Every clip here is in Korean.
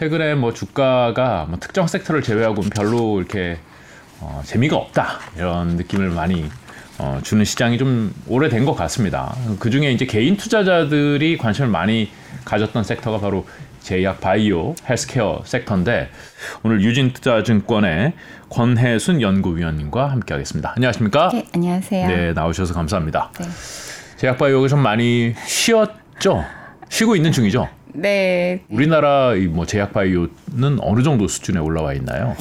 최근에 뭐 주가가 뭐 특정 섹터를 제외하고는 별로 이렇게 어, 재미가 없다 이런 느낌을 많이 어, 주는 시장이 좀 오래된 것 같습니다. 그 중에 이제 개인 투자자들이 관심을 많이 가졌던 섹터가 바로 제약 바이오 헬스케어 섹터인데 오늘 유진투자증권의 권혜순 연구위원님과 함께하겠습니다. 안녕하십니까? 네, 안녕하세요. 네, 나오셔서 감사합니다. 네. 제약 바이오가 좀 많이 쉬었죠? 쉬고 있는 중이죠? 네. 우리나라 이뭐 제약 바이오는 어느 정도 수준에 올라와 있나요?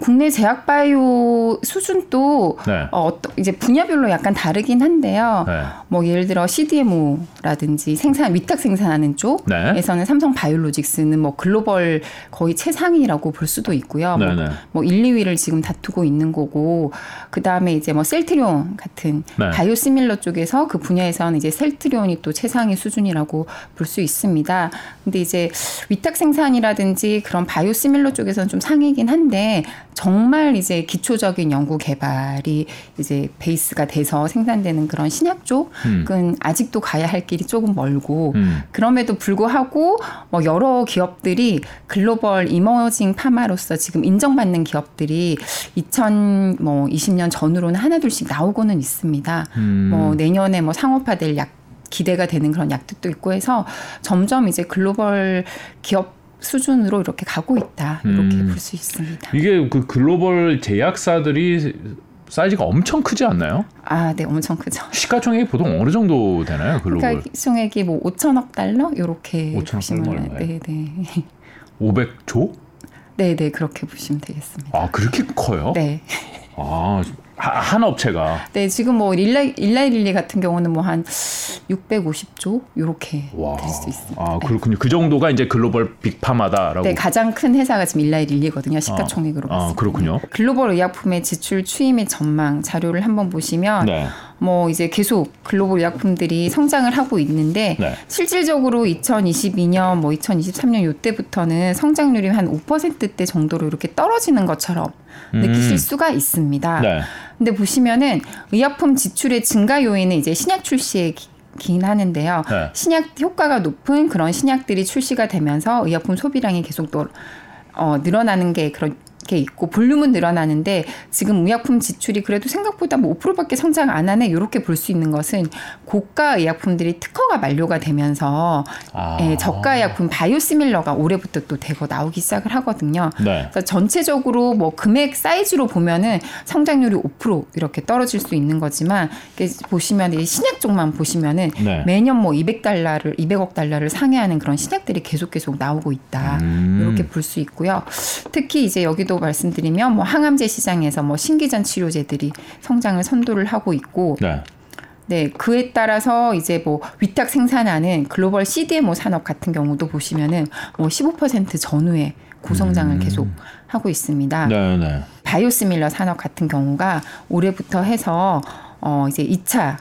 국내 제약 바이오 수준도 네. 어, 이제 분야별로 약간 다르긴 한데요. 네. 뭐 예를 들어 CDMO라든지 생산 위탁 생산하는 네. 쪽에서는 삼성 바이오로직스는 뭐 글로벌 거의 최상위라고 볼 수도 있고요. 네, 뭐, 네. 뭐 1, 2위를 지금 다투고 있는 거고 그다음에 이제 뭐 셀트리온 같은 네. 바이오시밀러 쪽에서 그 분야에서는 이제 셀트리온이 또 최상위 수준이라고 볼 수 있습니다. 근데 이제 위탁 생산이라든지 그런 바이오시밀러 쪽에서는 좀 상위긴 한데 정말 이제 기초적인 연구 개발이 이제 베이스가 돼서 생산되는 그런 신약 쪽은 아직도 가야 할 길이 조금 멀고 음. 그럼에도 불구하고 뭐 여러 기업들이 글로벌 이머징 파마로서 지금 인정받는 기업들이 2020년 전후로는 하나둘씩 나오고는 있습니다. 음. 뭐 내년에 뭐 상업화될 약 기대가 되는 그런 약들도 있고 해서 점점 이제 글로벌 기업 수준으로 이렇게 가고 있다 이렇게 음. 볼수 있습니다. 이게 그 글로벌 제약사들이 사이즈가 엄청 크지 않나요? 아, 네, 엄청 크죠. 시가총액이 보통 어느 정도 되나요? 글로벌 그러니까 총액이 뭐 5천억 달러 이렇게 5천억 보시면 달러? 네, 네, 500조? 네, 네 그렇게 보시면 되겠습니다. 아 그렇게 커요? 네. 아, 하- 한 업체가 네, 지금 뭐 릴라이 일라이릴리 같은 경우는 뭐 한 650조 요렇게 와, 될수 있습니다. 아 그렇군요. 그 정도가 이제 글로벌 빅파마다라고. 네, 가장 큰 회사가 지금 일라이릴리거든요. 시가총액으로 아, 봤을 때. 그렇군요. 글로벌 의약품의 지출 추임의 전망 자료를 한번 보시면 네. 뭐 이제 계속 글로벌 의약품들이 성장을 하고 있는데 네. 실질적으로 2022년 뭐 2023년 요때부터는 성장률이 한 5%대 정도로 이렇게 떨어지는 것처럼 느끼실 수가 있습니다. 음. 네. 근데 보시면은 의약품 지출의 증가 요인은 이제 신약 출시에 기- 긴 하는데요. 네. 신약 효과가 높은 그런 신약들이 출시가 되면서 의약품 소비량이 계속 또 어, 늘어나는 게 그런 게 있고 볼륨은 늘어나는데 지금 의약품 지출이 그래도 생각보다 뭐 5%밖에 성장 안 하네 이렇게 볼 수 있는 것은 고가 의약품들이 특허가 만료가 되면서 아. 예, 저가 의약품 바이오시밀러가 올해부터 또 대거 나오기 시작을 하거든요. 네. 그래서 전체적으로 뭐 금액 사이즈로 보면은 성장률이 5% 이렇게 떨어질 수 있는 거지만 이렇게 보시면 이 신약 쪽만 보시면은 네. 매년 뭐 200달러를 200억 달러를 상회하는 그런 신약들이 계속 계속 나오고 있다. 음. 이렇게 볼 수 있고요. 특히 이제 여기도 말씀드리면 뭐 항암제 시장에서 뭐 신기전 치료제들이 성장을 선도를 하고 있고 네. 네, 그에 따라서 이제 뭐 위탁 생산하는 글로벌 CDMO 산업 같은 경우도 보시면은 뭐 15% 전후에 고성장을 계속 하고 있습니다. 음. 네. 네. 바이오시밀러 산업 같은 경우가 올해부터 해서 어 이제 2차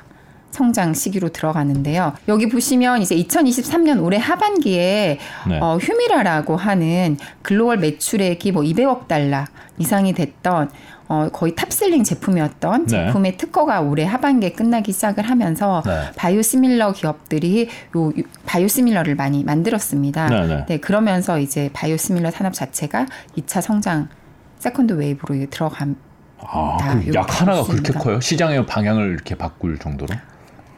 성장 시기로 들어가는데요. 여기 보시면 이제 2023년 올해 하반기에 네. 어, 휴미라라고 하는 글로벌 매출액이 뭐 200억 달러 이상이 됐던 어, 거의 top selling 제품이었던 네. 제품의 특허가 올해 하반기에 끝나기 시작을 하면서 네. 바이오시밀러 기업들이 요 유- biosimilar를 많이 만들었습니다. 네, 네. 그러면서 이제 바이오시밀러 산업 자체가 2차 성장 second wave로 들어감. 아, 약 하나가 그렇게. 커요? 시장의 방향을 이렇게 바꿀 정도로?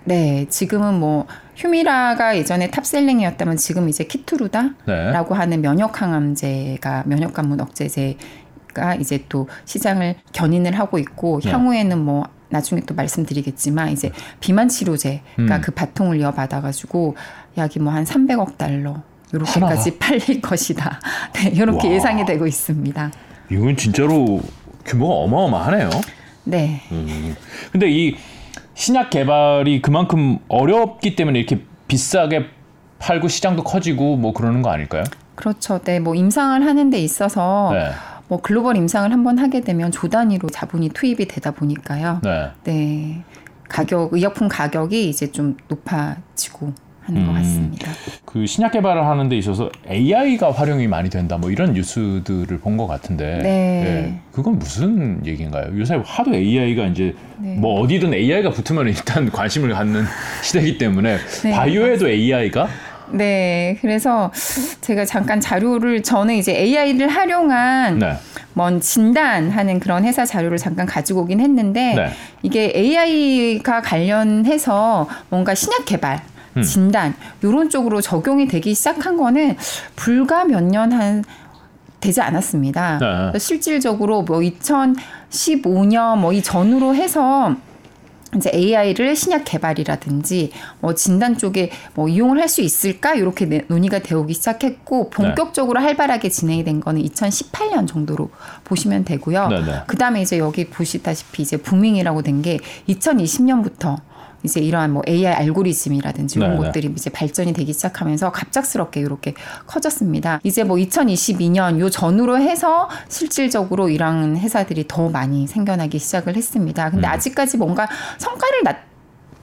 네, 지금은 뭐 휴미라가 예전에 top selling이었다면 지금 이제 키트루다라고 네. 하는 면역 항암제가 면역 관문 억제제가 이제 또 시장을 견인을 하고 있고 네. 향후에는 뭐 나중에 또 말씀드리겠지만 이제 비만 치료제가 음. 그 바통을 이어받아 가지고 약이 뭐 한 300억 달러 이렇게까지 팔릴 것이다. 네, 이렇게 와. 예상이 되고 있습니다. 이건 진짜로 규모가 어마어마하네요. 네. 음. 근데 이 신약 개발이 그만큼 어렵기 때문에 이렇게 비싸게 팔고 시장도 커지고 뭐 그러는 거 아닐까요? 그렇죠. 네, 뭐 임상을 하는 데 있어서 네. 뭐 글로벌 임상을 한번 하게 되면 조 단위로 자본이 투입이 되다 보니까요. 네. 네. 가격 의약품 가격이 이제 좀 높아지고 하는 것 음. 같습니다. 그 신약 개발을 하는 데 있어서 AI가 활용이 많이 된다 뭐 이런 뉴스들을 본 것 같은데 네. 그건 무슨 얘기인가요? 요새 하도 AI가 이제 네. 뭐 어디든 AI가 붙으면 일단 관심을 갖는 시대이기 때문에 네. 바이오에도 AI가 네, 그래서 제가 잠깐 자료를 저는 이제 AI를 활용한 네. 뭔 진단하는 그런 회사 자료를 잠깐 가지고 오긴 했는데 네. 이게 AI가 관련해서 뭔가 신약 개발 음. 진단 요런 쪽으로 적용이 되기 시작한 거는 불과 몇 년 한 되지 않았습니다. 네. 그래서 실질적으로 뭐 2015년 뭐 이 전후로 해서 이제 AI를 신약 개발이라든지 뭐 진단 쪽에 뭐 이용을 할 수 있을까 이렇게 내- 논의가 되오기 시작했고 본격적으로 활발하게 진행이 된 거는 2018년 정도로 보시면 되고요. 네, 네. 그다음에 이제 여기 보시다시피 이제 부밍이라고 된 게 2020년부터 이제 이러한 뭐 AI 알고리즘이라든지 이런 네, 네. 것들이 이제 발전이 되기 시작하면서 갑작스럽게 이렇게 커졌습니다. 이제 뭐 2022년 요 전후로 해서 실질적으로 이러한 회사들이 더 많이 생겨나기 시작을 했습니다. 음. 근데 아직까지 뭔가 성과를 나,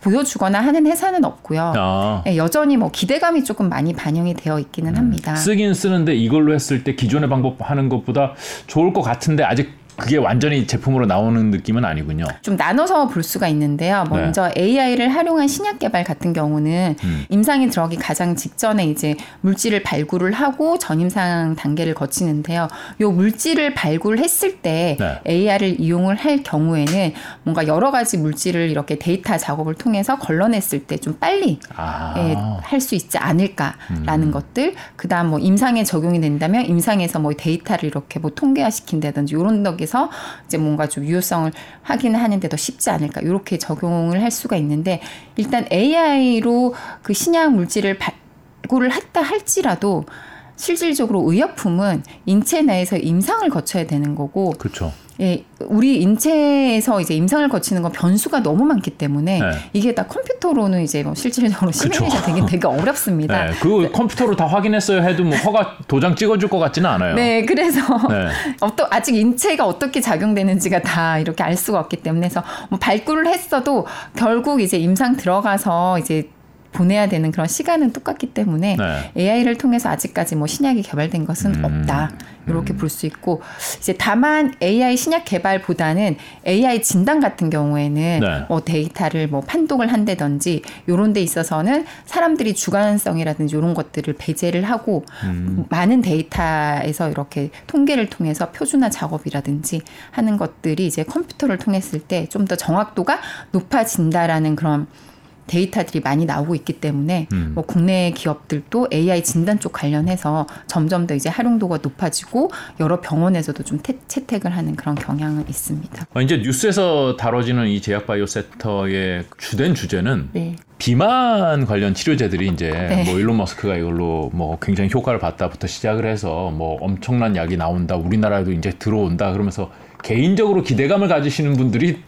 보여주거나 하는 회사는 없고요. 아. 예, 여전히 뭐 기대감이 조금 많이 반영이 되어 있기는 합니다. 쓰긴 쓰는데 이걸로 했을 때 기존의 방법 하는 것보다 좋을 것 같은데 아직 그게 완전히 제품으로 나오는 느낌은 아니군요. 좀 나눠서 볼 수가 있는데요. 먼저 AI를 활용한 신약 개발 같은 경우는 음. 임상에 들어가기 가장 직전에 이제 물질을 발굴을 하고 전임상 단계를 거치는데요. 요 물질을 발굴했을 때 네. AI를 이용을 할 경우에는 뭔가 여러 가지 물질을 이렇게 데이터 작업을 통해서 걸러냈을 때 좀 빨리 아. 예, 할수 있지 않을까라는 것들. 그다음 뭐 임상에 적용이 된다면 임상에서 뭐 데이터를 이렇게 뭐 통계화 시킨다든지 이런 덕에서 이제 뭔가 좀 유효성을 확인하는데 더 쉽지 않을까 이렇게 적용을 할 수가 있는데 일단 AI로 그 신약 물질을 발굴을 했다 할지라도 실질적으로 의약품은 인체 내에서 임상을 거쳐야 되는 거고 그렇죠. 예, 우리 인체에서 이제 임상을 거치는 건 변수가 너무 많기 때문에 네. 이게 다 컴퓨터로는 이제 뭐 실질적으로 시뮬레이션 되긴 되게 어렵습니다. 네, 그 컴퓨터로 다 확인했어요 해도 뭐 허가 도장 찍어줄 것 같지는 않아요. 네, 그래서 네. 어떠, 아직 인체가 어떻게 작용되는지가 다 이렇게 알 수가 없기 때문에 해서 뭐 발굴을 했어도 결국 이제 임상 들어가서 이제 보내야 되는 그런 시간은 똑같기 때문에 네. AI를 통해서 아직까지 뭐 신약이 개발된 것은 음. 없다. 이렇게 볼수 있고 이제 다만 AI 신약 개발보다는 AI 진단 같은 경우에는 네. 뭐 데이터를 뭐 판독을 한다든지 요런 데 있어서는 사람들이 주관성이라든지 이런 것들을 배제를 하고 음. 많은 데이터에서 이렇게 통계를 통해서 표준화 작업이라든지 하는 것들이 이제 컴퓨터를 통했을 때 좀 더 정확도가 높아진다라는 그런 데이터들이 많이 나오고 있기 때문에 음. 뭐 국내 기업들도 AI 진단 쪽 관련해서 점점 더 이제 활용도가 높아지고 여러 병원에서도 좀 태, 채택을 하는 그런 경향은 있습니다. 어, 이제 뉴스에서 다뤄지는 이 제약바이오 섹터의 주된 주제는 네. 비만 관련 치료제들이 이제 네. 뭐 일론 머스크가 이걸로 뭐 굉장히 효과를 봤다부터 시작을 해서 뭐 엄청난 약이 나온다 우리나라에도 이제 들어온다 그러면서 개인적으로 기대감을 가지시는 분들이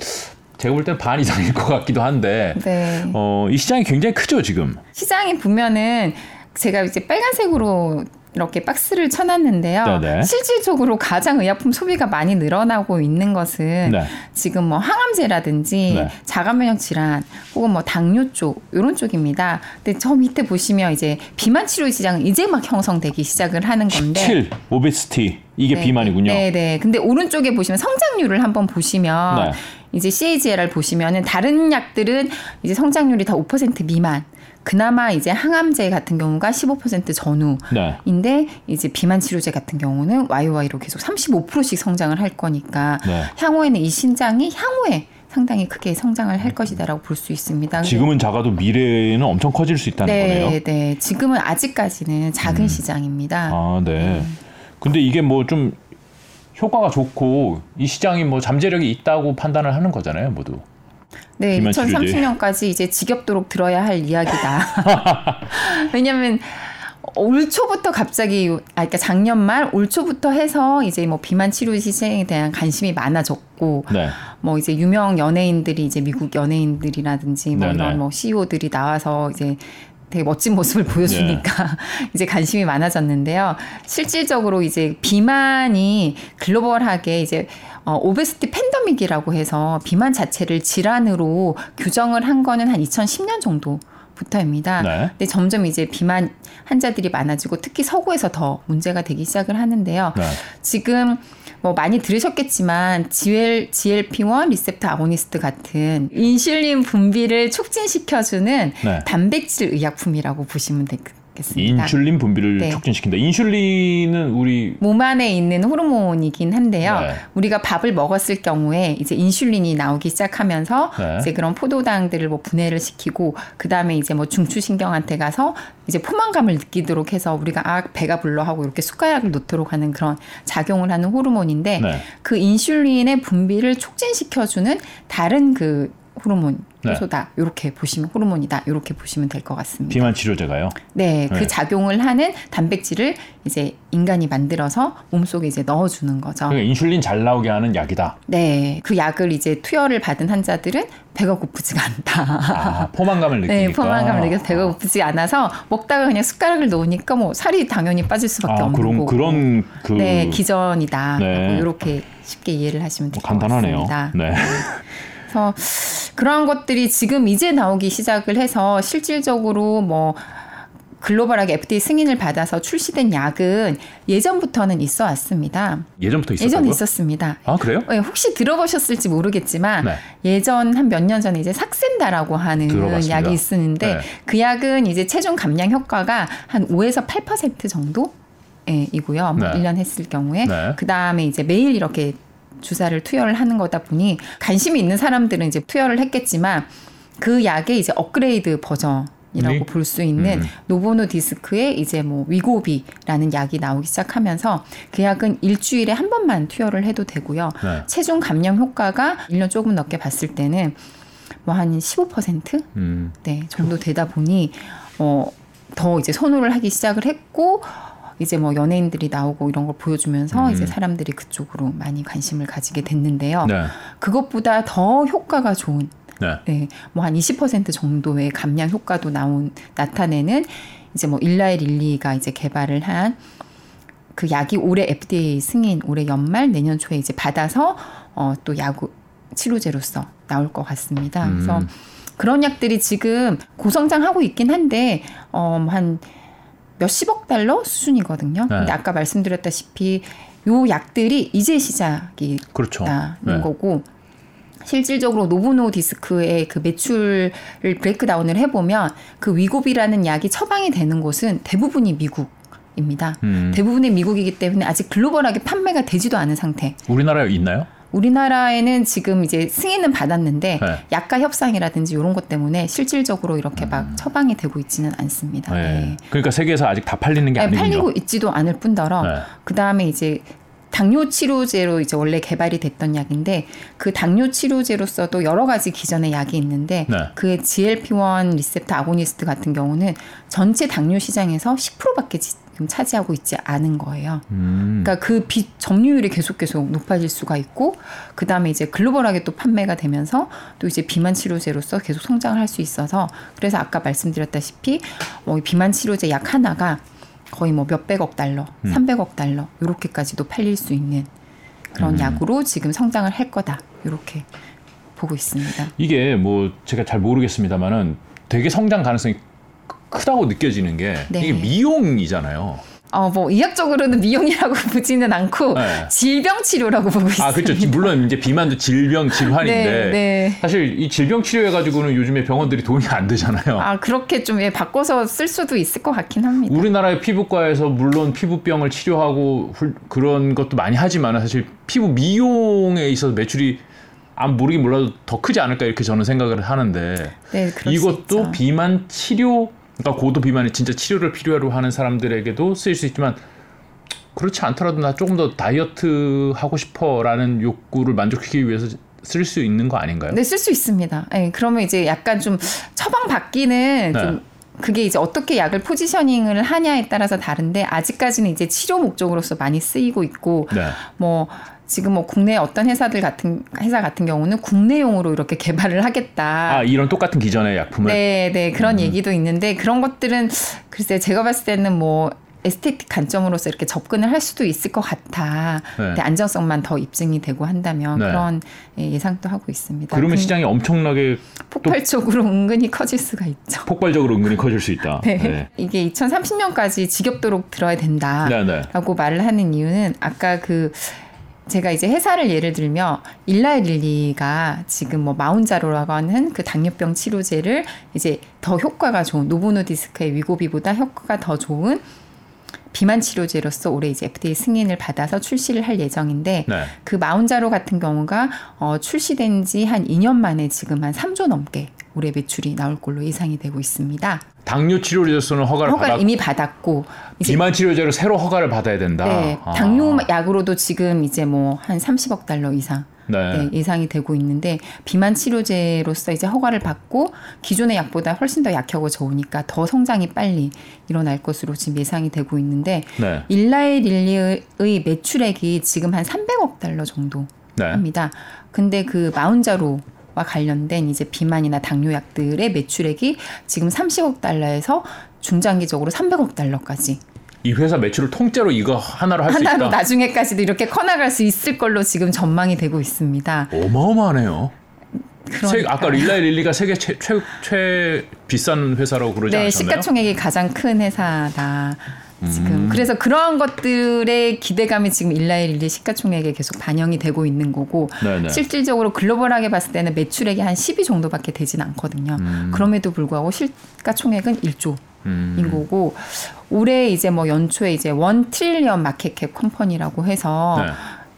제가 볼 때는 반 이상일 것 같기도 한데 네. 어, 이 시장이 굉장히 크죠 지금. 시장에 보면은 제가 이제 빨간색으로 이렇게 박스를 쳐놨는데요. 네네. 실질적으로 가장 의약품 소비가 많이 늘어나고 있는 것은 네. 지금 뭐 항암제라든지 네. 자가면역 질환 혹은 뭐 당뇨 쪽 이런 쪽입니다. 근데 저 밑에 보시면 이제 비만 치료 시장은 이제 막 형성되기 시작을 하는 건데 7 obesity 이게 네, 비만이군요. 네, 네. 근데 오른쪽에 보시면 성장률을 한번 보시면 네. 이제 CAGR을 보시면은 다른 약들은 이제 성장률이 다 5% 미만. 그나마 이제 항암제 같은 경우가 15% 전후. 네. 인데 이제 비만 치료제 같은 경우는 YoY로 계속 35%씩 성장을 할 거니까 네. 향후에는 이 시장이 향후에 상당히 크게 성장을 할 것이다라고 볼 수 있습니다. 지금은 작아도 미래에는 엄청 커질 수 있다는 네, 거네요. 네. 지금은 아직까지는 작은 시장입니다. 아, 네. 근데 이게 뭐 좀 효과가 좋고 이 시장이 뭐 잠재력이 있다고 판단을 하는 거잖아요, 모두. 네, 비만 치료제. 2030년까지 이제 지겹도록 들어야 할 이야기다. 왜냐하면 올 초부터 갑자기 아 그러니까 작년 말 올 초부터 해서 이제 뭐 비만 치료 시장에 대한 관심이 많아졌고 네. 뭐 이제 유명 연예인들이 이제 미국 연예인들이라든지 뭐 네네. 이런 뭐 CEO들이 나와서 이제 되게 멋진 모습을 보여주니까 이제 관심이 많아졌는데요. 실질적으로 이제 비만이 글로벌하게 이제 어, 오베스티 팬더믹이라고 해서 비만 자체를 질환으로 규정을 한 거는 한 2010년 정도. 부터입니다. 네. 근데 점점 이제 비만 환자들이 많아지고 특히 서구에서 더 문제가 되기 시작을 하는데요. 네. 지금 뭐 많이 들으셨겠지만 GL, GLP-1 리셉터 아고니스트 같은 인슐린 분비를 촉진시켜주는 네. 단백질 의약품이라고 보시면 되, 겠습니다. 인슐린 분비를 네. 촉진시킨다. 인슐린은 우리 몸 안에 있는 호르몬이긴 한데요. 네. 우리가 밥을 먹었을 경우에 이제 인슐린이 나오기 시작하면서 네. 이제 그런 포도당들을 뭐 분해를 시키고 그 다음에 이제 뭐 중추신경한테 가서 이제 포만감을 느끼도록 해서 우리가 아 배가 불러 하고 이렇게 숟가락을 놓도록 하는 그런 작용을 하는 호르몬인데 네. 그 인슐린의 분비를 촉진시켜 주는 다른 그 호르몬 네. 효소다 이렇게 보시면 호르몬이다 이렇게 보시면 될 것 같습니다. 비만 치료제가요. 네, 그 네. 작용을 하는 단백질을 이제 인간이 만들어서 몸 속에 이제 넣어주는 거죠. 그러니까 인슐린 잘 나오게 하는 약이다. 네, 그 약을 이제 투여를 받은 환자들은 배가 고프지가 않다. 아, 포만감을 느끼니까. 네, 포만감을 느껴서 배가 고프지 않아서 먹다가 그냥 숟가락을 놓으니까 뭐 살이 당연히 빠질 수밖에 아, 없는 그런 거고. 그런 그 네, 기전이다. 네. 이렇게 쉽게 이해를 하시면 될뭐것 간단하네요. 같습니다. 네. 그래서 그러한 것들이 지금 이제 나오기 시작을 해서 실질적으로 뭐 글로벌하게 FDA 승인을 받아서 출시된 약은 예전부터는 있어 왔습니다. 예전부터 있었다고요? 예전에 있었습니다. 아, 그래요? 네, 혹시 들어보셨을지 모르겠지만 네. 예전 한 몇 년 전에 이제 삭센다라고 하는 들어봤습니다. 약이 있었는데 네. 그 약은 이제 체중 감량 효과가 한 5에서 8% 정도 예, 이고요. 뭐 네. 1년 했을 경우에 네. 그다음에 이제 매일 이렇게 주사를 투여를 하는 거다 보니 관심이 있는 사람들은 이제 투여를 했겠지만 그 약의 이제 업그레이드 버전 이라고 네. 볼수 있는 음. 노보 노디스크의 이제 뭐 위고비라는 약이 나오기 시작하면서 그 약은 일주일에 한 번만 투여를 해도 되고요. 네. 체중 감량 효과가 1년 조금 넘게 봤을 때는 뭐 한 15% 음. 네, 정도 되다 보니 어, 더 이제 선호를 하기 시작을 했고 이제 뭐 연예인들이 나오고 이런 걸 보여주면서 음. 이제 사람들이 그쪽으로 많이 관심을 가지게 됐는데요. 네. 그것보다 더 효과가 좋은 네. 네, 뭐한 20% 정도의 감량 효과도 나온 나타내는 이제 뭐 일라일릴리가 이제 개발을 한 그 약이 올해 FDA 승인 올해 연말 내년 초에 이제 받아서 어또 약우 치료제로서 나올 것 같습니다. 음. 그래서 그런 약들이 지금 고성장하고 있긴 한데 어한 몇십억 달러 수준이거든요. 네. 근데 아까 말씀드렸다시피 요 약들이 이제 시작이 그렇죠. 있다는 네. 거고 실질적으로 노브노 디스크의 그 매출을 브레이크다운을 해보면 그 위고비라는 약이 처방이 되는 곳은 대부분이 미국 입니다. 음. 대부분의 미국이기 때문에 아직 글로벌하게 판매가 되지도 않은 상태. 우리나라에 있나요? 우리나라에는 지금 이제 승인은 받았는데 네. 약가 협상이라든지 이런 것 때문에 실질적으로 이렇게 막 처방이 되고 있지는 않습니다. 네. 네. 그러니까 세계에서 아직 다 팔리는 게 네, 아니군요. 팔리고 있지도 않을 뿐더러 네. 그 다음에 이제 당뇨 치료제로 이제 원래 개발이 됐던 약인데 그 당뇨 치료제로서도 여러 가지 기존의 약이 있는데 네. 그 GLP-1 리셉터 아고니스트 같은 경우는 전체 당뇨 시장에서 10%밖에 지 금 차지하고 있지 않은 거예요. 음. 그러니까 그 비, 점유율이 계속 계속 높아질 수가 있고 그 다음에 이제 글로벌하게 또 판매가 되면서 또 이제 비만 치료제로서 계속 성장을 할 수 있어서 그래서 아까 말씀드렸다시피 뭐 비만 치료제 약 하나가 거의 뭐 몇백억 달러, 음. 삼백억 달러 이렇게까지도 팔릴 수 있는 그런 음. 약으로 지금 성장을 할 거다 이렇게 보고 있습니다. 이게 뭐 제가 잘 모르겠습니다만은 되게 성장 가능성이 크- 크다고 느껴지는 게 네. 이게 미용이잖아요. 어 뭐 의학적으로는 미용이라고 보지는 않고 네. 질병 치료라고 보고 있습니다. 아 그렇죠. 물론 이제 비만도 질병 질환인데 네, 네. 사실 이 질병 치료해 가지고는 요즘에 병원들이 돈이 안 되잖아요. 아 그렇게 좀 예, 바꿔서 쓸 수도 있을 것 같긴 합니다. 우리나라의 피부과에서 물론 피부병을 치료하고 훌- 그런 것도 많이 하지만 사실 피부 미용에 있어서 매출이 안 모르긴 몰라도 더 크지 않을까 이렇게 저는 생각을 하는데 네, 이것도. 비만 치료 그러니까 고도 비만이 진짜 치료를 필요로 하는 사람들에게도 쓰일 수 있지만 그렇지 않더라도 나 조금 더 다이어트 하고 싶어라는 욕구를 만족시키기 위해서 쓸 수 있는 거 아닌가요? 네, 쓸 수 있습니다. 예, 그러면 이제 약간 좀 처방 받기는 네. 좀 그게 이제 어떻게 약을 포지셔닝을 하냐에 따라서 다른데 아직까지는 이제 치료 목적으로서 많이 쓰이고 있고 네. 뭐 지금 뭐 국내 어떤 회사들 같은 회사 같은 경우는 국내용으로 이렇게 개발을 하겠다. 아 이런 똑같은 기전의 약품을 네, 네 음. 그런 얘기도 있는데 그런 것들은 글쎄 제가 봤을 때는 뭐 에스테틱 관점으로서 이렇게 접근을 할 수도 있을 것 같아. 네. 근데 안정성만 더 입증이 되고 한다면 네. 그런 예, 예상도 하고 있습니다. 그러면 근- 시장이 엄청나게 폭발적으로 은근히 커질 수가 있죠. 폭발적으로 은근히 커질 수 있다. 네. 이게 2030년까지 지겹도록 들어야 된다. 네, 네. 라고 말을 하는 이유는 아까 그 제가 이제 회사를 예를 들면 일라일리가 지금 뭐 마운자로라고 하는 그 당뇨병 치료제를 이제 더 효과가 좋은 노보노디스크의 위고비보다 효과가 더 좋은 비만 치료제로서 올해 이제 FDA 승인을 받아서 출시를 할 예정인데 네. 그 마운자로 같은 경우가 어, 출시된 지 한 2년 만에 지금 한 3조 넘게 올해 매출이 나올 걸로 예상이 되고 있습니다. 당뇨 치료제로서는 허가를 허가를 받아 이미 받았고 비만 치료제로 새로 허가를 받아야 된다. 네, 아. 당뇨 약으로도 지금 이제 뭐 한 30억 달러 이상 네. 네, 예상이 되고 있는데 비만 치료제로서 이제 허가를 받고 기존의 약보다 훨씬 더 약하고 좋으니까 더 성장이 빨리 일어날 것으로 지금 예상이 되고 있는데 네. 일라이 릴리의 매출액이 지금 한 300억 달러 정도 네. 합니다. 근데 그 마운자로 와 관련된 이제 비만이나 당뇨약들의 매출액이 지금 30억 달러에서 중장기적으로 300억 달러까지 이 회사 매출을 통째로 이거 하나로 할수 하나로 있다. 나중에까지도 이렇게 커나갈 수 있을 걸로 지금 전망이 되고 있습니다. 어마어마하네요. 세, 그러니까. 아까 릴라이 릴리가 세계 최, 최, 최 비싼 회사라고 그러지 네, 않았나요? 시가총액이 가장 큰 회사다. 지금 음. 그래서 그런 것들의 기대감이 지금 일라일리 시가총액에 계속 반영이 되고 있는 거고 네네. 실질적으로 글로벌하게 봤을 때는 매출액이 한 10위 정도밖에 되진 않거든요. 음. 그럼에도 불구하고 시가총액은 1조. 음. 인 거고 올해 이제 뭐 연초에 이제 one trillion market cap company라고 해서 네.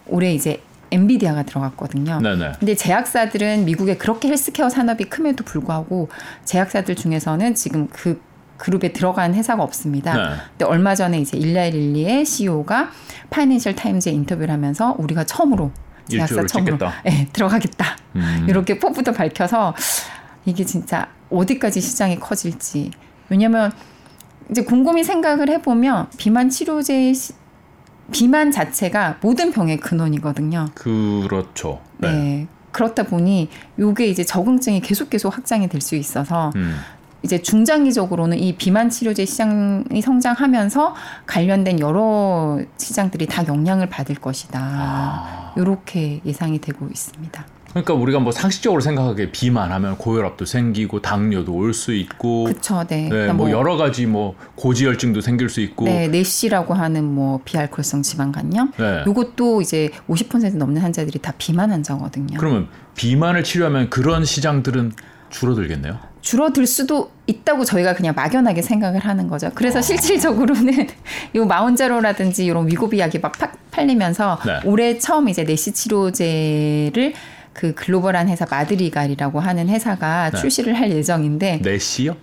올해 이제 엔비디아가 들어갔거든요. 네네. 근데 제약사들은 미국에 그렇게 헬스케어 산업이 큼에도 불구하고 제약사들 중에서는 지금 그 그룹에 들어간 회사가 없습니다. 네. 근데 얼마 전에 이제 일라일리의 CEO가 파이낸셜 타임즈에 인터뷰를 하면서 우리가 처음으로 제약사 처음으로. 예, 들어가겠다. 음. 이렇게 포부도 밝혀서 이게 진짜 어디까지 시장이 커질지. 왜냐면 이제 곰곰이 생각을 해보면 비만 치료제 시- 비만 자체가 모든 병의 근원이거든요. 그렇죠. 네. 네. 그렇다 보니 요게 이제 적응증이 계속 계속 확장이 될 수 있어서 음. 이제 중장기적으로는 이 비만 치료제 시장이 성장하면서 관련된 여러 시장들이 다 영향을 받을 것이다. 아. 요렇게 예상이 되고 있습니다. 그러니까 우리가 뭐 상식적으로 생각하기에 비만 하면 고혈압도 생기고 당뇨도 올 수 있고 그쵸, 네. 네, 그러니까 뭐 여러 가지 뭐 고지혈증도 생길 수 있고 네, 내시라고 하는 뭐 비알코올성 지방 간염. 네. 요것도 이제 50% 넘는 환자들이 다 비만 환자거든요. 그러면 비만을 치료하면 그런 시장들은 줄어들겠네요. 줄어들 수도 있다고 저희가 그냥 막연하게 생각을 하는 거죠. 그래서 실질적으로는 요 마운자로라든지 이런 위고비 약이 막 파- 팔리면서 네. 올해 처음 이제 내시 치료제를 그 글로벌한 회사 마드리갈이라고 하는 회사가 네. 출시를 할 예정인데 내시요?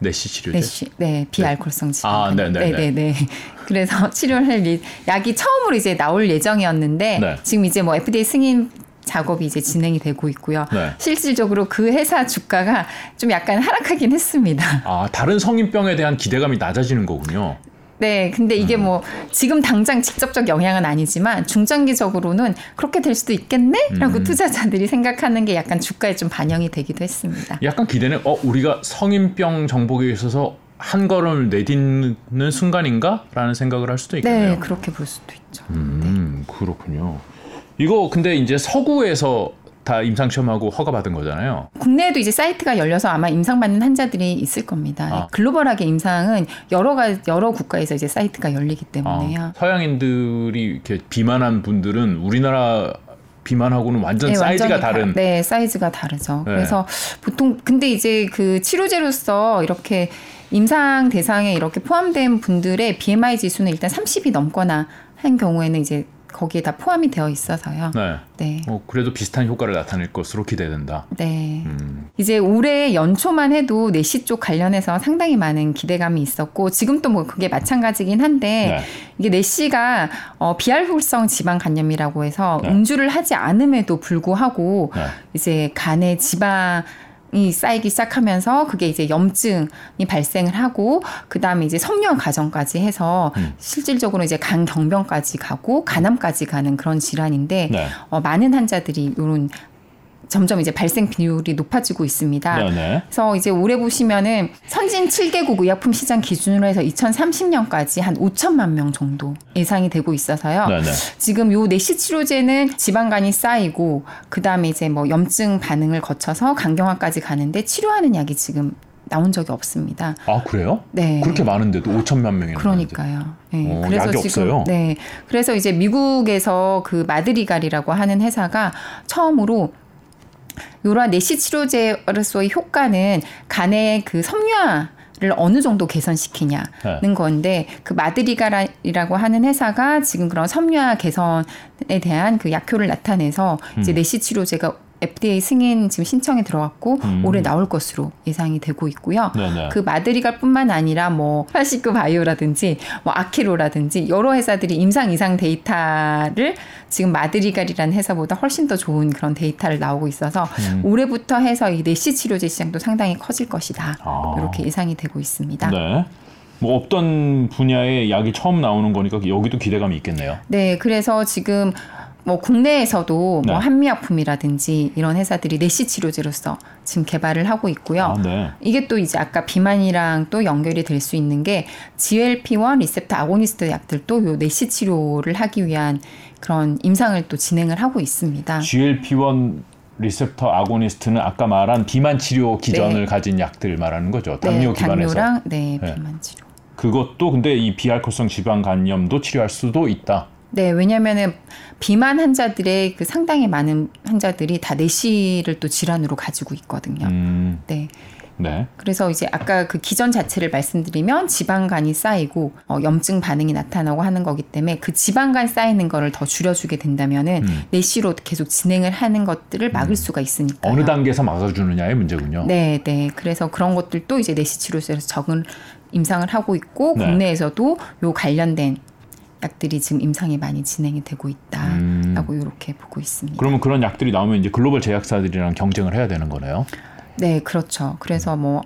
내시 치료제? 내시, 네, 비알코올성 지방. 아, 네, 네, 네. 네. 그래서 치료를 할 이- 약이 처음으로 이제 나올 예정이었는데 네. 지금 이제 뭐 FDA 승인 작업이 이제 진행이 되고 있고요. 네. 실질적으로 그 회사 주가가 좀 약간 하락하긴 했습니다. 아 다른 성인병에 대한 기대감이 낮아지는 거군요. 네, 근데 이게 뭐 지금 당장 직접적 영향은 아니지만 중장기적으로는 그렇게 될 수도 있겠네라고 음. 투자자들이 생각하는 게 약간 주가에 좀 반영이 되기도 했습니다. 약간 기대는 어 우리가 성인병 정복에 있어서 한 걸음을 내딛는 순간인가라는 생각을 할 수도 있겠네요. 네, 그렇게 볼 수도 있죠. 음 그렇군요. 이거 근데 이제 서구에서 다 임상 시험하고 허가 받은 거잖아요. 국내에도 이제 사이트가 열려서 아마 임상 받는 환자들이 있을 겁니다. 아. 글로벌하게 임상은 여러 가 여러 국가에서 이제 사이트가 열리기 때문에요. 아, 서양인들이 이렇게 비만한 분들은 우리나라 비만하고는 완전 네, 사이즈가 완전히 다- 다른. 네, 사이즈가 다르죠. 네. 그래서 보통 근데 이제 그 치료제로서 이렇게 임상 대상에 이렇게 포함된 분들의 BMI 지수는 일단 30이 넘거나 한 경우에는 이제 거기에 다 포함이 되어 있어서요. 네. 네. 어, 그래도 비슷한 효과를 나타낼 것으로 기대된다. 네. 음. 이제 올해 연초만 해도 내시 쪽 관련해서 상당히 많은 기대감이 있었고 지금 또 뭐 그게 마찬가지긴 한데 네. 이게 내시가 어, 비알코올성 지방 간염이라고 해서 네. 음주를 하지 않음에도 불구하고 네. 이제 간에 지방 이 쌓이기 시작하면서 그게 이제 염증이 발생을 하고 그 다음에 이제 섬유 과정까지 해서 음. 실질적으로 이제 간 경변까지 가고 간암까지 가는 그런 질환인데 네. 어, 많은 환자들이 이런 점점 이제 발생 비율이 높아지고 있습니다. 네. 네. 그래서 이제 올해 보시면은 선진 7개국 의약품 시장 기준으로 해서 2030년까지 한 5천만 명 정도 예상이 되고 있어서요. 네. 네. 지금 요 내시 치료제는 지방간이 쌓이고 그다음에 이제 뭐 염증 반응을 거쳐서 간경화까지 가는데 치료하는 약이 지금 나온 적이 없습니다. 아 그래요? 네. 그렇게 많은데도 5천만 명이 그러니까요. 네. 어, 약이 없어요? 네. 그래서 이제 미국에서 그 마드리갈이라고 하는 회사가 처음으로 이러한 내시 치료제로서의 효과는 간의 그 섬유화 를 어느 정도 개선시키냐는 네. 건데 그 Madrigal이라고 하는 회사가 지금 그런 섬유화 개선에 대한 그 약효를 나타내서 이제 음. 내시 치료제가 FDA 승인 지금 신청이 들어왔고 음. 올해 나올 것으로 예상이 되고 있고요. 네네. 그 Madrigal뿐만 아니라 뭐 파시크 바이오라든지 뭐 Akero라든지 여러 회사들이 임상 2상 데이터를 지금 Madrigal이라는 회사보다 훨씬 더 좋은 그런 데이터를 나오고 있어서 음. 올해부터 해서 이 내시 치료제 시장도 상당히 커질 것이다. 아. 이렇게 예상이 되고 있습니다. 네. 뭐 없던 분야의 약이 처음 나오는 거니까 여기도 기대감이 있겠네요. 네, 그래서 지금 뭐 국내에서도 네. 뭐 한미약품이라든지 이런 회사들이 내시 치료제로서 지금 개발을 하고 있고요. 아, 네. 이게 또 이제 아까 비만이랑 또 연결이 될 수 있는 게 GLP-1 receptor agonist 약들도 요 내시 치료를 하기 위한 그런 임상을 또 진행을 하고 있습니다. GLP-1 receptor agonist는 아까 말한 비만 치료 기전을 네. 가진 약들 말하는 거죠. 당뇨 네, 기반에서. 당뇨랑 네, 네. 비만 치료. 그것도 근데 이 비알코올성 지방 간염도 치료할 수도 있다. 네, 왜냐면은 비만 환자들의 그 상당히 많은 환자들이 다 내시를 또 질환으로 가지고 있거든요. 음, 네. 네. 그래서 이제 아까 그 기전 자체를 말씀드리면 지방간이 쌓이고 어, 염증 반응이 나타나고 하는 거기 때문에 그 지방간 쌓이는 거를 더 줄여주게 된다면은 음. 내시로 계속 진행을 하는 것들을 막을 수가 있으니까. 어느 단계에서 막아주느냐의 문제군요. 네, 네. 그래서 그런 것들도 이제 내시 치료제에서 적은 임상을 하고 있고 네. 국내에서도 요 관련된 약들이 지금 임상이 많이 진행이 되고 있다라고 음. 이렇게 보고 있습니다. 그러면 그런 약들이 나오면 이제 글로벌 제약사들이랑 경쟁을 해야 되는 거네요. 네, 그렇죠. 그래서 뭐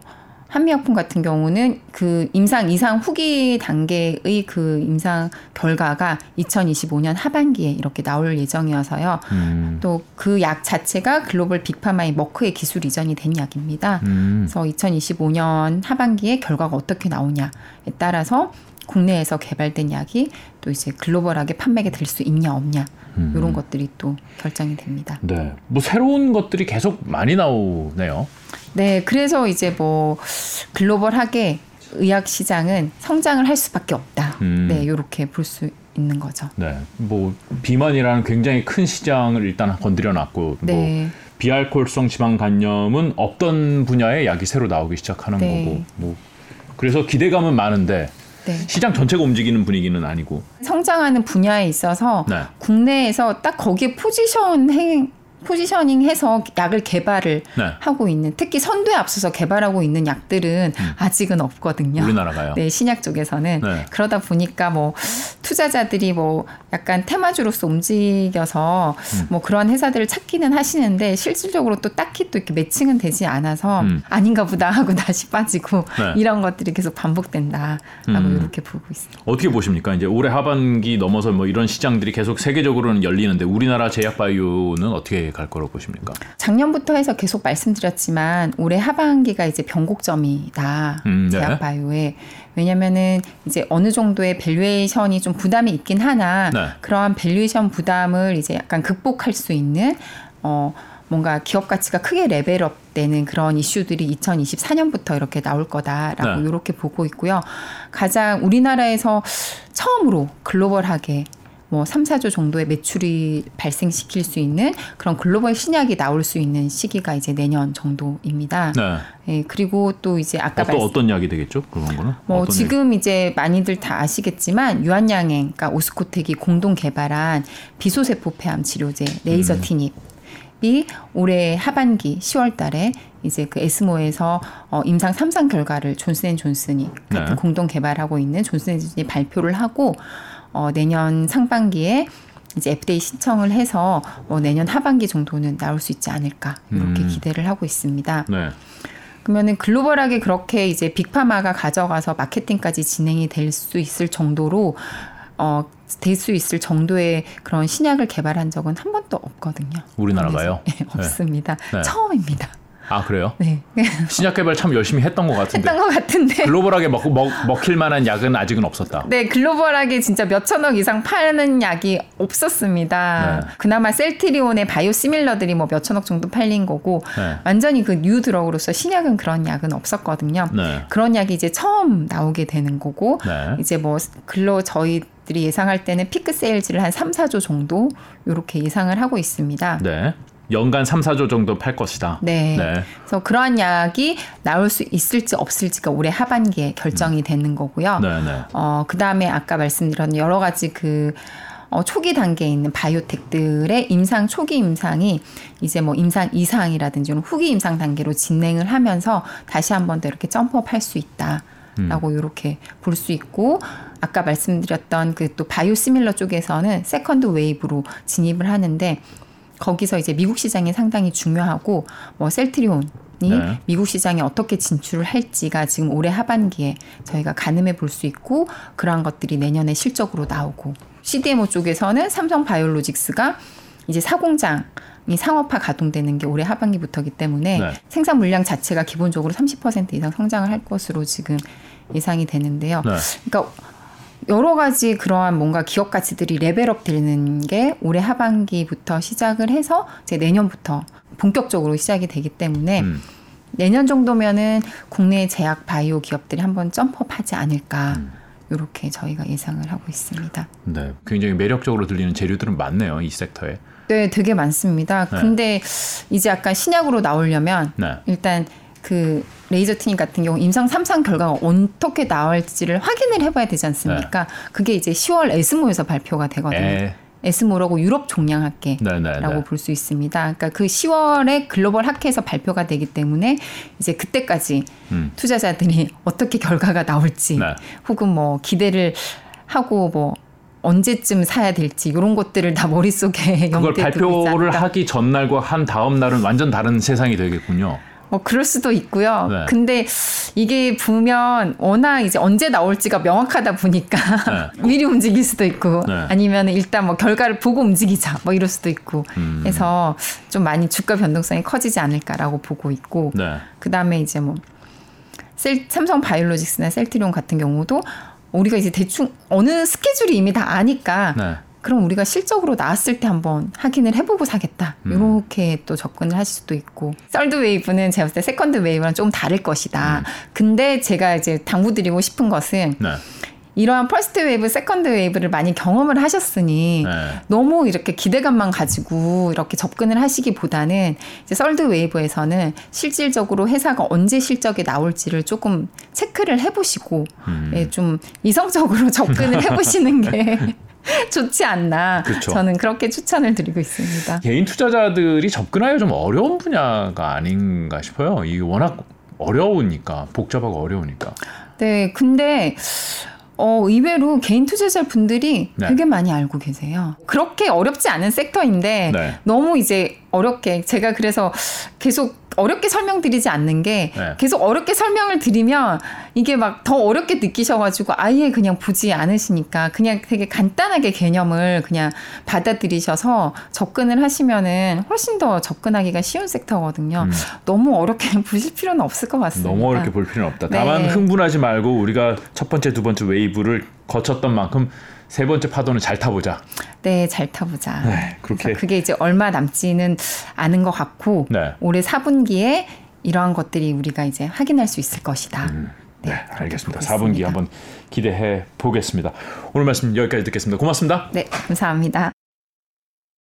한미약품 같은 경우는 그 임상 이상 후기 단계의 그 임상 결과가 2025년 하반기에 이렇게 나올 예정이어서요. 음, 또그 약 자체가 글로벌 빅파마의 머크의 기술 이전이 된 약입니다. 음, 그래서 2025년 하반기에 결과가 어떻게 나오냐에 따라서 국내에서 개발된 약이 또 이제 글로벌하게 판매가 될 수 있냐 없냐 음. 이런 것들이 또 결정이 됩니다. 네. 뭐 새로운 것들이 계속 많이 나오네요. 네, 그래서 이제 뭐 글로벌하게 의학 시장은 성장을 할 수밖에 없다. 음. 네, 이렇게 볼 수 있는 거죠. 네. 뭐 비만이라는 굉장히 큰 시장을 일단 건드려 놨고 뭐 네, 비알코올성 지방 간염은 없던 분야의 약이 새로 나오기 시작하는 네. 거고 뭐 그래서 기대감은 많은데 네. 시장 전체가 움직이는 분위기는 아니고 성장하는 분야에 있어서 네. 국내에서 딱 거기에 포지션 행 포지셔닝 해서 약을 개발을 네. 하고 있는 특히 선두에 앞서서 개발하고 있는 약들은 아직은 없거든요. 음. 우리나라가요. 네, 신약 쪽에서는 네. 그러다 보니까 뭐 투자자들이 뭐 약간 테마주로서 움직여서 음. 뭐 그런 회사들을 찾기는 하시는데 실질적으로 또 딱히 또 이렇게 매칭은 되지 않아서 음. 아닌가 보다 하고 다시 빠지고 네. 이런 것들이 계속 반복된다라고 음. 이렇게 보고 있습니다. 어떻게 보십니까? 이제 올해 하반기 넘어서 뭐 이런 시장들이 계속 세계적으로는 열리는데 우리나라 제약 바이오는 어떻게 갈 거라고 보십니까? 작년부터 해서 계속 말씀드렸지만 올해 하반기가 이제 변곡점이다 음, 네. 제약 바이오에 왜냐면은 이제 어느 정도의 valuation이 좀 부담이 있긴 하나 네. 그러한 valuation 부담을 이제 약간 극복할 수 있는 어 뭔가 기업 가치가 크게 level up 되는 그런 이슈들이 2024년부터 이렇게 나올 거다라고 네. 이렇게 보고 있고요. 가장 우리나라에서 처음으로 글로벌하게 뭐 3, 4조 정도의 매출이 발생시킬 수 있는 그런 글로벌 신약이 나올 수 있는 시기가 이제 내년 정도입니다. 네. 예, 그리고 또 이제 아까 어떤 말씀 어떤 약이 되겠죠? 그런 거는? 뭐 지금 이제 많이들 다 아시겠지만 유한양행, 그러니까 오스코텍이 공동 개발한 비소세포 폐암 치료제 레이저 음. 티닙 이 올해 하반기 10월 달에 이제 그 에스모에서 어, 임상 3상 결과를 존슨앤존슨이 같은 네. 공동 개발하고 있는 존슨앤존슨이 발표를 하고 어, 내년 상반기에 이제 FDA 신청을 해서 어, 내년 하반기 정도는 나올 수 있지 않을까 이렇게 음. 기대를 하고 있습니다. 네. 그러면은 글로벌하게 그렇게 이제 빅파마가 가져가서 마케팅까지 진행이 될 수 있을 정도로 어, 될 수 있을 정도의 그런 신약을 개발한 적은 한 번도 없거든요. 우리나라가요? 네, 없습니다. 네. 처음입니다. 아 그래요? 네. 신약 개발 참 열심히 했던 것 같은데 했던 것 같은데. 글로벌하게 먹, 먹, 먹힐 만한 약은 아직은 없었다. 네, 글로벌하게 진짜 몇 천억 이상 파는 약이 없었습니다. 네. 그나마 셀트리온의 biosimilar들이 뭐 몇 천억 정도 팔린 거고 네. 완전히 그 new drug으로서 신약은 그런 약은 없었거든요. 네. 그런 약이 이제 처음 나오게 되는 거고 네. 이제 뭐 글로 저희 들이 예상할 때는 peak sales를 한 3, 4조 정도 이렇게 예상을 하고 있습니다. 네. 연간 3, 4조 정도 팔 것이다. 네. 네. 그래서 그러한 약이 나올 수 있을지 없을지가 올해 하반기에 결정이 되는 거고요. 네, 네. 어, 그 다음에 아까 말씀드린 여러 가지 그 어, 초기 단계에 있는 바이오텍들의 임상 초기 임상이 이제 뭐 임상 이상이라든지 후기 임상 단계로 진행을 하면서 다시 한 번 더 이렇게 점프업 할 수 있다. 라고 이렇게 볼 수 있고 아까 말씀드렸던 그 또 바이오시밀러 쪽에서는 second wave로 진입을 하는데 거기서 이제 미국 시장이 상당히 중요하고 뭐 셀트리온 이 네. 미국 시장에 어떻게 진출을 할지가 지금 올해 하반기에 저희가 가늠해 볼 수 있고 그러한 것들이 내년에 실적으로 나오고 CDMO 쪽에서는 삼성 바이오로직스가 이제 4공장 이 상업화 가동되는 게 올해 하반기부터기 때문에 네. 생산 물량 자체가 기본적으로 30% 이상 성장을 할 것으로 지금 예상이 되는데요. 네. 그러니까 여러 가지 그러한 뭔가 기업 가치들이 레벨업 되는 게 올해 하반기부터 시작을 해서 이제 내년부터 본격적으로 시작이 되기 때문에 음. 내년 정도면은 국내 제약 바이오 기업들이 한번 점프업하지 않을까 음. 이렇게 저희가 예상을 하고 있습니다. 네. 굉장히 매력적으로 들리는 재료들은 많네요. 이 섹터에. 네, 되게 많습니다. 네. 근데 이제 약간 신약으로 나오려면 네. 일단 그 레이저티닙 같은 경우 임상 3상 결과가 어떻게 나올지를 확인을 해봐야 되지 않습니까? 그게 이제 10월 ESMO에서 발표가 되거든요. 에. ESMO라고 유럽 종양학회라고 네, 네, 네. 볼수 있습니다. 그러니까 그 10월에 글로벌 학회에서 발표가 되기 때문에 이제 그때까지 음. 투자자들이 어떻게 결과가 나올지 네. 혹은 뭐 기대를 하고 뭐 언제쯤 사야 될지 이런 것들을 다 머릿속에 그걸 발표를. 하기 전날과 한 다음 날은 완전 다른 세상이 되겠군요. 뭐 그럴 수도 있고요. 네. 근데 이게 보면 워낙 이제 언제 나올지가 명확하다 보니까 미리 움직일 수도 있고 네. 아니면 일단 뭐 결과를 보고 움직이자 뭐 이럴 수도 있고 음. 해서 좀 많이 주가 변동성이 커지지 않을까라고 보고 있고 네. 그 다음에 이제 뭐 셀, 삼성 바이오로직스나 셀트리온 같은 경우도 우리가 이제 대충 어느 스케줄이 이미 다 아니까 네. 그럼 우리가 실적으로 나왔을 때 한번 확인을 해보고 사겠다. 음. 이렇게 또 접근을 하실 수도 있고. third wave는 제가 봤을 때 second wave랑 좀 다를 음. 것이다. 근데 제가 이제 당부드리고 싶은 것은 네. 이러한 first wave, second wave를 많이 경험을 하셨으니 네. 너무 이렇게 기대감만 가지고 이렇게 접근을 하시기보다는 이제 third wave에서는 실질적으로 회사가 언제 실적이 나올지를 조금 체크를 해보시고 음. 예, 좀 이성적으로 접근을 해보시는 게 좋지 않나 그렇죠. 저는 그렇게 추천을 드리고 있습니다. 개인 투자자들이 접근하기 좀 어려운 분야가 아닌가 싶어요. 이게 워낙 어려우니까 복잡하고 어려우니까. 네, 근데 어, 의외로 개인 투자자 분들이 네. 되게 많이 알고 계세요. 그렇게 어렵지 않은 섹터인데 네. 너무 이제 어렵게 제가 그래서 계속 어렵게 설명드리지 않는 게 네. 계속 어렵게 설명을 드리면 이게 막 더 어렵게 느끼셔가지고 아예 그냥 보지 않으시니까 그냥 되게 간단하게 개념을 그냥 받아들이셔서 접근을 하시면은 훨씬 더 접근하기가 쉬운 sector거든요. 음. 너무 어렵게 보실 필요는 없을 것 같습니다. 너무 어렵게 볼 필요는 없다. 네. 다만 흥분하지 말고 우리가 첫 번째, 두 번째 wave를 거쳤던 만큼 세 번째 파도는 잘 타보자. 네, 잘 타보자. 네, 그렇게. 그게 이제 얼마 남지는 않은 것 같고 네. 올해 4분기에 이러한 것들이 우리가 이제 확인할 수 있을 것이다. 네, 그렇게 알겠습니다. 보고 4분기 있습니다. 한번 기대해 보겠습니다. 오늘 말씀 여기까지 듣겠습니다. 고맙습니다. 네, 감사합니다.